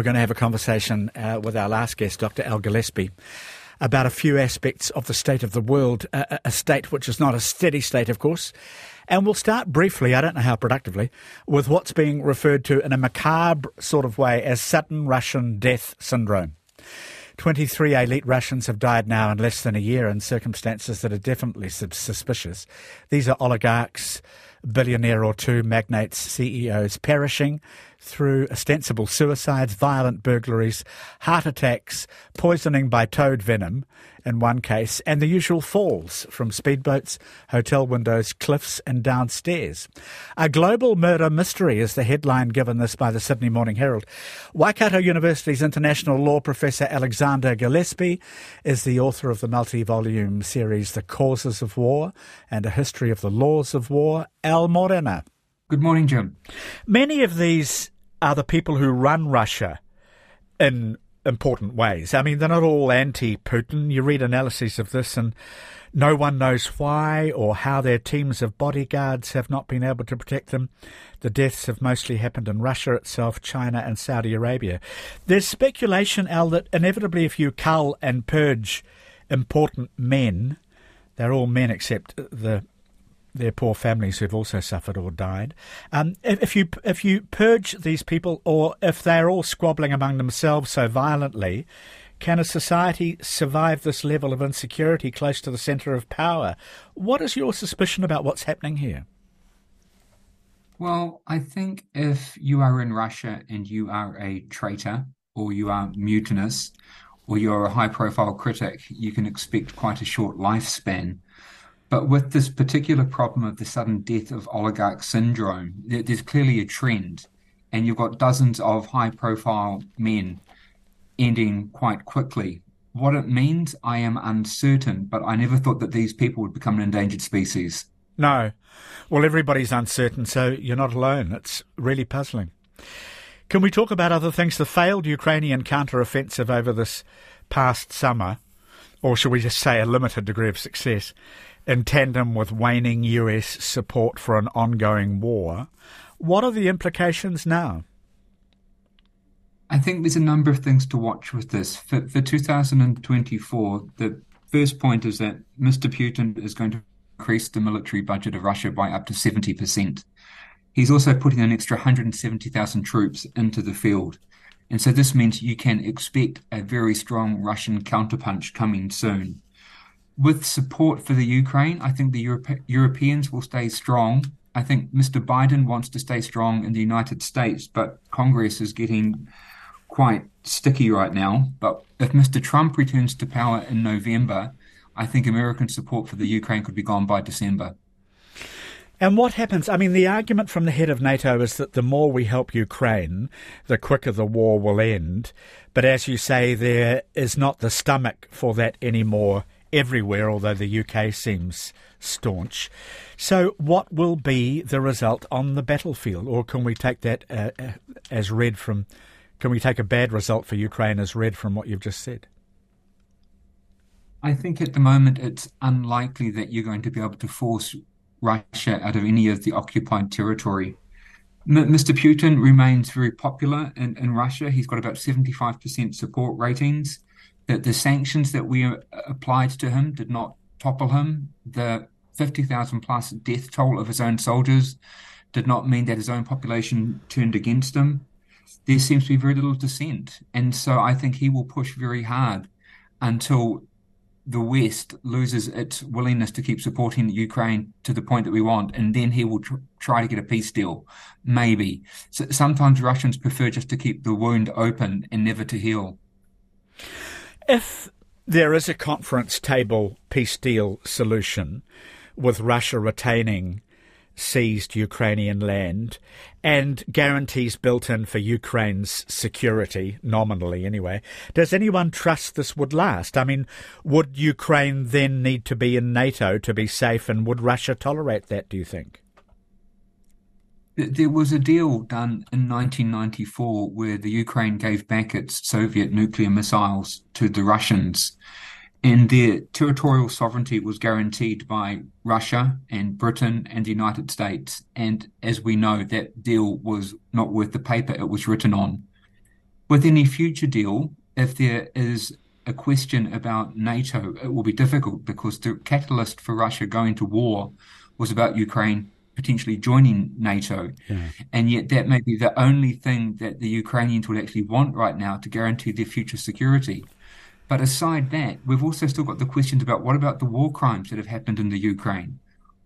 We're going to have a conversation uh, with our last guest, Dr. Al Gillespie, about a few aspects of the state of the world, uh, a state which is not a steady state, of course. And we'll start briefly, I don't know how productively, with what's being referred to in a macabre sort of way as sudden Russian death syndrome. 23 elite Russians have died now in less than a year in circumstances that are definitely suspicious. These are oligarchs, billionaire or two, magnates, CEOs perishing through ostensible suicides, violent burglaries, heart attacks, poisoning by toad venom in one case, and the usual falls from speedboats, hotel windows, cliffs, and downstairs. A global murder mystery is the headline given this by the Sydney Morning Herald. Waikato University's international law professor Alexander Gillespie is the author of the multi volume series The Causes of War and a History of the Laws of War. Al Morena. Good morning, Jim. Many of these are the people who run Russia in important ways. I mean, they're not all anti Putin. You read analyses of this, and no one knows why or how their teams of bodyguards have not been able to protect them. The deaths have mostly happened in Russia itself, China, and Saudi Arabia. There's speculation, Al, that inevitably if you cull and purge important men, they're all men except the their poor families who've also suffered or died. Um, if, if, you if you purge these people, or if they're all squabbling among themselves so violently, can a society survive this level of insecurity close to the centre of power? What is your suspicion about what's happening here? Well, I think if you are in Russia and you are a traitor, or you are mutinous, or you're a high profile critic, you can expect quite a short lifespan. But with this particular problem of the sudden death of oligarch syndrome, there's clearly a trend. And you've got dozens of high profile men ending quite quickly. What it means, I am uncertain, but I never thought that these people would become an endangered species. No. Well, everybody's uncertain, so you're not alone. It's really puzzling. Can we talk about other things? The failed Ukrainian counter-offensive over this past summer, or should we just say a limited degree of success, in tandem with waning US support for an ongoing war. What are the implications now? I think there's a number of things to watch with this. For, for 2024, the first point is that Mr. Putin is going to increase the military budget of Russia by up to 70%. He's also putting an extra 170,000 troops into the field. And so this means you can expect a very strong Russian counterpunch coming soon with support for the Ukraine, I think the Europe- Europeans will stay strong. I think Mr. Biden wants to stay strong in the United States, but Congress is getting quite sticky right now. But if Mr. Trump returns to power in November, I think American support for the Ukraine could be gone by December. And what happens? I mean, the argument from the head of NATO is that the more we help Ukraine, the quicker the war will end. But as you say, there is not the stomach for that anymore everywhere, although the UK seems staunch. So, what will be the result on the battlefield? Or can we take that uh, uh, as read from, can we take a bad result for Ukraine as read from what you've just said? I think at the moment it's unlikely that you're going to be able to force Russia out of any of the occupied territory. Mr. Putin remains very popular in, in Russia. He's got about 75% support ratings that the sanctions that we uh, applied to him did not topple him. The 50,000 plus death toll of his own soldiers did not mean that his own population turned against him. There seems to be very little dissent. And so I think he will push very hard until the West loses its willingness to keep supporting Ukraine to the point that we want, and then he will tr- try to get a peace deal. Maybe. So sometimes Russians prefer just to keep the wound open and never to heal. If there is a conference table peace deal solution with Russia retaining seized Ukrainian land and guarantees built in for Ukraine's security, nominally anyway. Does anyone trust this would last? I mean, would Ukraine then need to be in NATO to be safe, and would Russia tolerate that, do you think? There was a deal done in 1994 where the Ukraine gave back its Soviet nuclear missiles to the Russians, and their territorial sovereignty was guaranteed by Russia and Britain and the United States. And as we know, that deal was not worth the paper it was written on. With any future deal, if there is a question about NATO, it will be difficult because the catalyst for Russia going to war was about Ukraine potentially joining NATO. Yeah. And yet that may be the only thing that the Ukrainians would actually want right now to guarantee their future security. But aside that, we've also still got the questions about what about the war crimes that have happened in the Ukraine?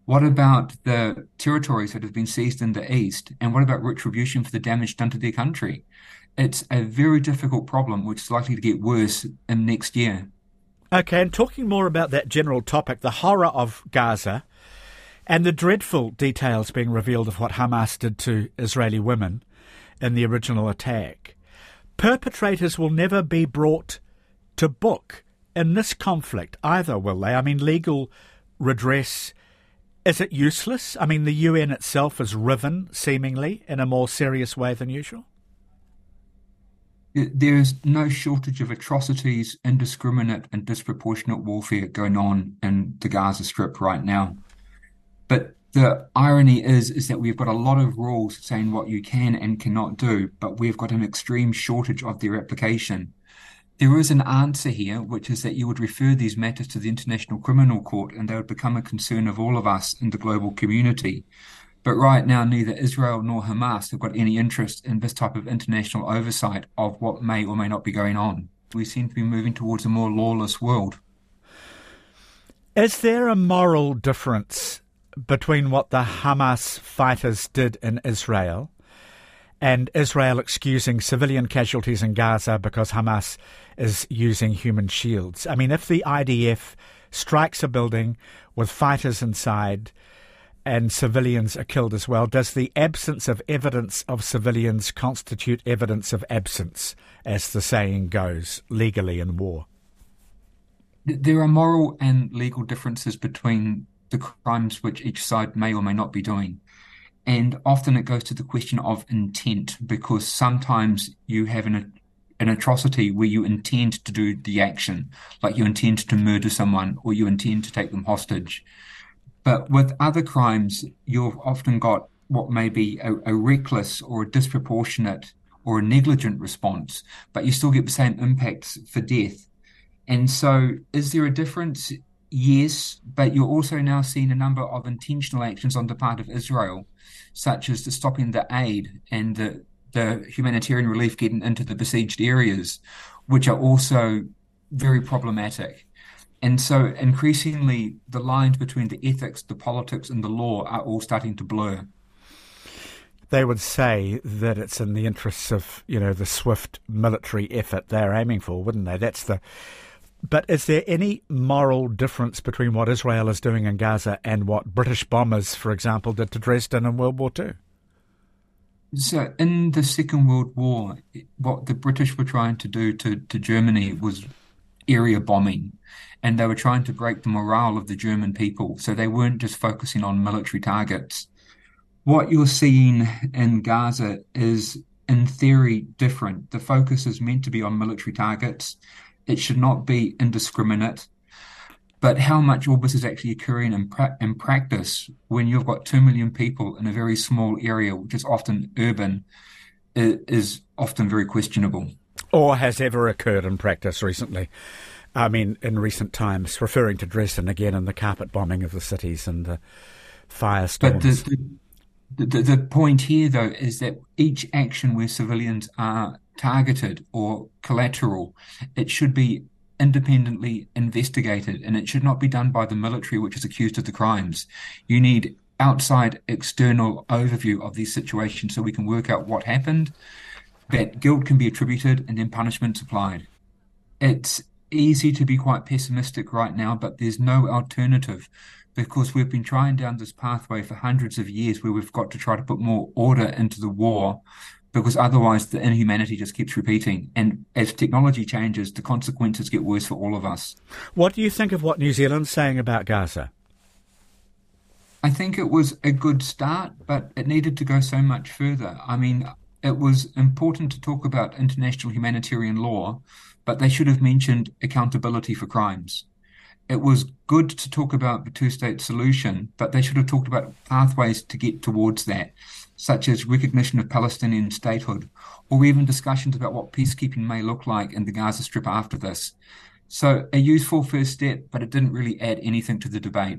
What about the territories that have been seized in the east? And what about retribution for the damage done to their country? It's a very difficult problem, which is likely to get worse in next year. Okay, and talking more about that general topic, the horror of Gaza, and the dreadful details being revealed of what Hamas did to Israeli women in the original attack. Perpetrators will never be brought to book in this conflict either, will they? I mean, legal redress. Is it useless? I mean, the UN itself is riven, seemingly, in a more serious way than usual. There is no shortage of atrocities, indiscriminate and disproportionate warfare going on in the Gaza Strip right now. But the irony is is that we've got a lot of rules saying what you can and cannot do, but we've got an extreme shortage of their application. There is an answer here, which is that you would refer these matters to the International Criminal Court and they would become a concern of all of us in the global community. But right now, neither Israel nor Hamas have got any interest in this type of international oversight of what may or may not be going on. We seem to be moving towards a more lawless world. Is there a moral difference between what the Hamas fighters did in Israel and Israel excusing civilian casualties in Gaza because Hamas is using human shields. I mean, if the IDF strikes a building with fighters inside and civilians are killed as well, does the absence of evidence of civilians constitute evidence of absence, as the saying goes, legally in war? There are moral and legal differences between the crimes which each side may or may not be doing. And often it goes to the question of intent, because sometimes you have an, an atrocity where you intend to do the action, like you intend to murder someone or you intend to take them hostage. But with other crimes, you've often got what may be a, a reckless or a disproportionate or a negligent response, but you still get the same impacts for death. And so, is there a difference? Yes, but you're also now seeing a number of intentional actions on the part of Israel, such as the stopping the aid and the, the humanitarian relief getting into the besieged areas, which are also very problematic. And so increasingly, the lines between the ethics, the politics, and the law are all starting to blur. They would say that it's in the interests of, you know, the swift military effort they're aiming for, wouldn't they? That's the but is there any moral difference between what Israel is doing in Gaza and what British bombers, for example, did to Dresden in World War II? So, in the Second World War, what the British were trying to do to, to Germany was area bombing, and they were trying to break the morale of the German people. So, they weren't just focusing on military targets. What you're seeing in Gaza is, in theory, different. The focus is meant to be on military targets it should not be indiscriminate. But how much all this is actually occurring in, pra- in practice when you've got 2 million people in a very small area, which is often urban, is often very questionable. Or has ever occurred in practice recently. I mean, in recent times, referring to Dresden again and the carpet bombing of the cities and the firestorms. But the, the, the, the point here, though, is that each action where civilians are targeted or collateral. It should be independently investigated and it should not be done by the military, which is accused of the crimes. You need outside external overview of these situations so we can work out what happened, that guilt can be attributed, and then punishment applied. It's easy to be quite pessimistic right now, but there's no alternative because we've been trying down this pathway for hundreds of years where we've got to try to put more order into the war because otherwise the inhumanity just keeps repeating. And as technology changes, the consequences get worse for all of us. What do you think of what New Zealand's saying about Gaza? I think it was a good start, but it needed to go so much further. I mean, it was important to talk about international humanitarian law, but they should have mentioned accountability for crimes. It was good to talk about the two-state solution, but they should have talked about pathways to get towards that, such as recognition of Palestinian statehood, or even discussions about what peacekeeping may look like in the Gaza Strip after this. So a useful first step, but it didn't really add anything to the debate.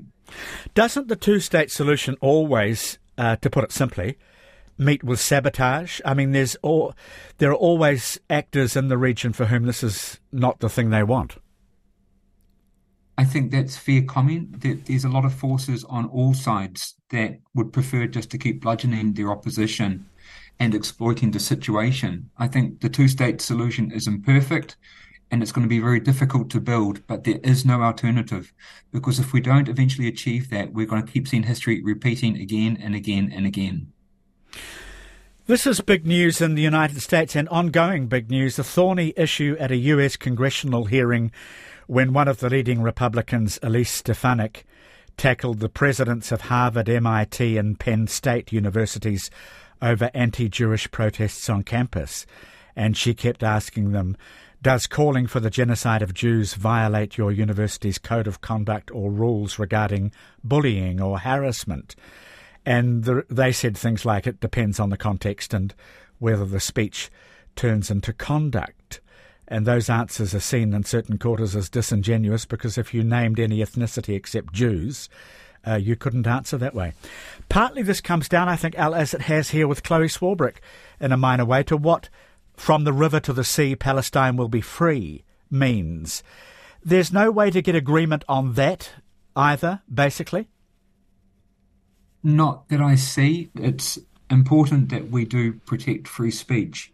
Doesn't the two-state solution always, uh, to put it simply, meet with sabotage? I mean, there's all, there are always actors in the region for whom this is not the thing they want. I think that's fair comment. That There's a lot of forces on all sides that would prefer just to keep bludgeoning their opposition and exploiting the situation. I think the two state solution is imperfect and it's going to be very difficult to build, but there is no alternative because if we don't eventually achieve that, we're going to keep seeing history repeating again and again and again. This is big news in the United States and ongoing big news. A thorny issue at a US congressional hearing when one of the leading Republicans, Elise Stefanik, tackled the presidents of Harvard, MIT, and Penn State universities over anti Jewish protests on campus. And she kept asking them, Does calling for the genocide of Jews violate your university's code of conduct or rules regarding bullying or harassment? And the, they said things like, It depends on the context and whether the speech turns into conduct. And those answers are seen in certain quarters as disingenuous because if you named any ethnicity except Jews, uh, you couldn't answer that way. Partly this comes down, I think, Al, as it has here with Chloe Swarbrick in a minor way, to what from the river to the sea Palestine will be free means. There's no way to get agreement on that either, basically? Not that I see. It's important that we do protect free speech.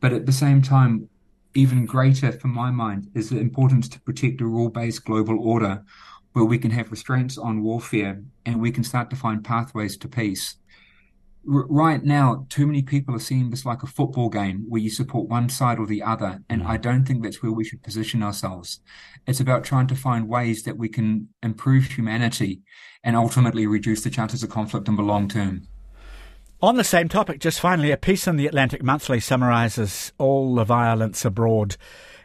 But at the same time, even greater for my mind is the importance to protect a rule-based global order where we can have restraints on warfare and we can start to find pathways to peace. Right now, too many people are seeing this like a football game where you support one side or the other, and mm. I don't think that's where we should position ourselves. It's about trying to find ways that we can improve humanity and ultimately reduce the chances of conflict in the long term. On the same topic, just finally, a piece in the Atlantic Monthly summarises all the violence abroad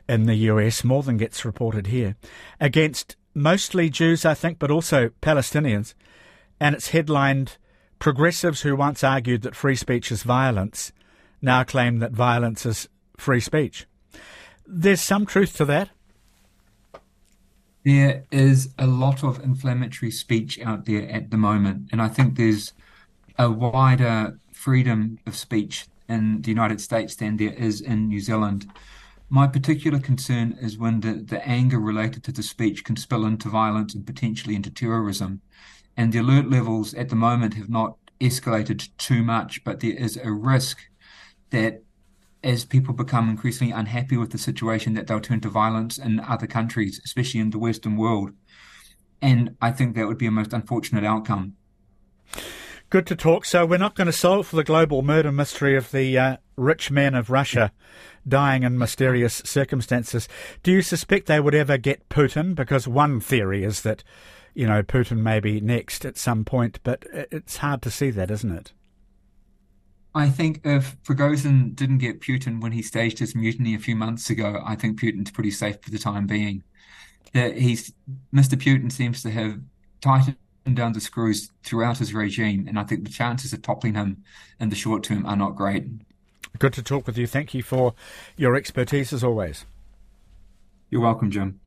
in the US, more than gets reported here, against mostly Jews, I think, but also Palestinians. And it's headlined Progressives who once argued that free speech is violence now claim that violence is free speech. There's some truth to that. There is a lot of inflammatory speech out there at the moment, and I think there's a wider freedom of speech in the United States than there is in New Zealand. My particular concern is when the, the anger related to the speech can spill into violence and potentially into terrorism. And the alert levels at the moment have not escalated too much, but there is a risk that as people become increasingly unhappy with the situation, that they'll turn to violence in other countries, especially in the Western world. And I think that would be a most unfortunate outcome. Good to talk. So we're not going to solve the global murder mystery of the uh, rich men of Russia dying in mysterious circumstances. Do you suspect they would ever get Putin? Because one theory is that, you know, Putin may be next at some point, but it's hard to see that, isn't it? I think if Prigozhin didn't get Putin when he staged his mutiny a few months ago, I think Putin's pretty safe for the time being. That he's Mr. Putin seems to have tightened down the screws throughout his regime, and I think the chances of toppling him in the short term are not great. Good to talk with you. Thank you for your expertise as always. You're welcome, Jim.